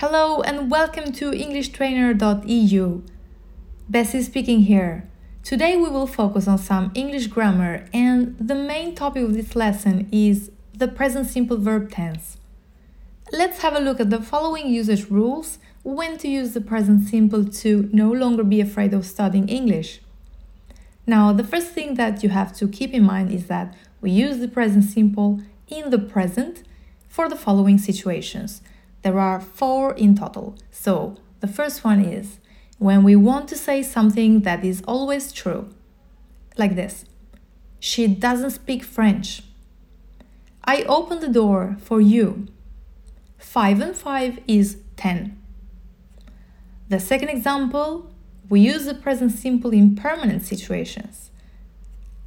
Hello and welcome to EnglishTrainer.eu. Bessie speaking here. Today we will focus on some English grammar and the main topic of this lesson is the present simple verb tense. Let's have a look at the following usage rules when to use the present simple to no longer be afraid of studying English. Now, the first thing that you have to keep in mind is that we use the present simple in the present for the following situations. There are four in total. So the first one is when we want to say something that is always true, like this She doesn't speak French. I open the door for you. 5 and 5 is 10. The second example, we use the present simple in permanent situations.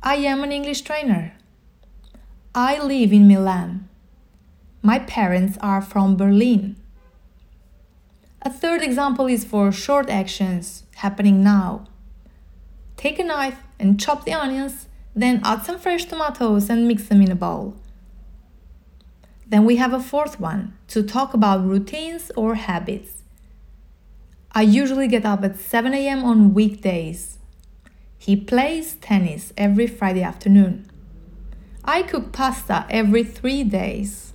I am an English trainer. I live in Milan. My parents are from Berlin. A third example is for short actions happening now. Take a knife and chop the onions, then add some fresh tomatoes and mix them in a bowl. Then we have a fourth one to talk about routines or habits. I usually get up at 7 am on weekdays. He plays tennis every Friday afternoon. I cook pasta every three days.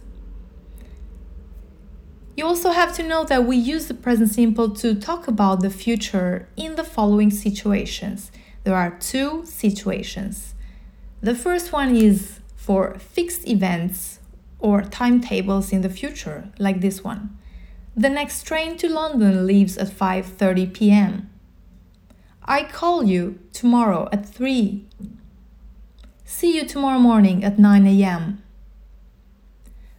You also have to know that we use the present simple to talk about the future in the following situations. There are two situations. The first one is for fixed events or timetables in the future, like this one. The next train to London leaves at 5:30 p.m. I call you tomorrow at 3. See you tomorrow morning at 9 a.m.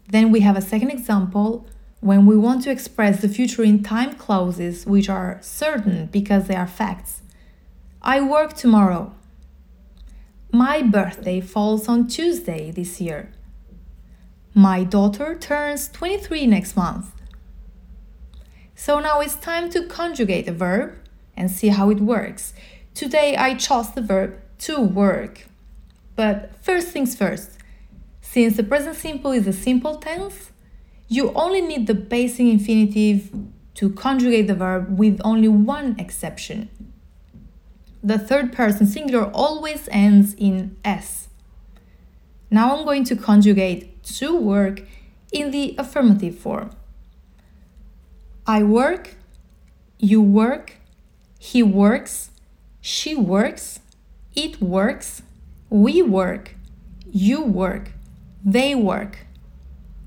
Then we have a second example when we want to express the future in time clauses which are certain because they are facts. I work tomorrow. My birthday falls on Tuesday this year. My daughter turns 23 next month. So now it's time to conjugate a verb and see how it works. Today I chose the verb to work. But first things first, since the present simple is a simple tense, you only need the basic infinitive to conjugate the verb with only one exception. The third person singular always ends in s. Now I'm going to conjugate to work in the affirmative form. I work, you work, he works, she works, it works, we work, you work, they work.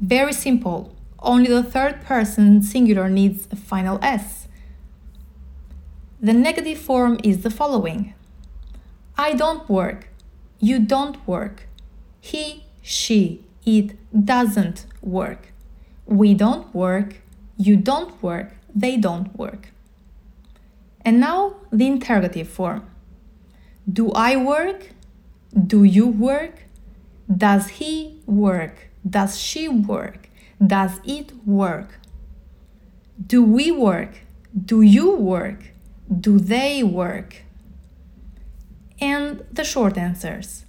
Very simple. Only the third person singular needs a final S. The negative form is the following I don't work. You don't work. He, she, it doesn't work. We don't work. You don't work. They don't work. And now the interrogative form. Do I work? Do you work? Does he work? Does she work? Does it work? Do we work? Do you work? Do they work? And the short answers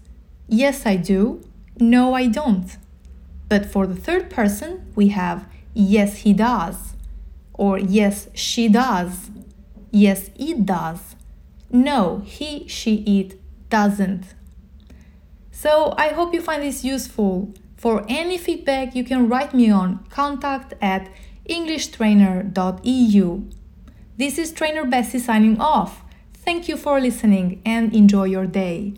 Yes, I do. No, I don't. But for the third person, we have Yes, he does. Or Yes, she does. Yes, it does. No, he, she, it doesn't. So I hope you find this useful. For any feedback, you can write me on contact at englishtrainer.eu. This is Trainer Bessie signing off. Thank you for listening and enjoy your day.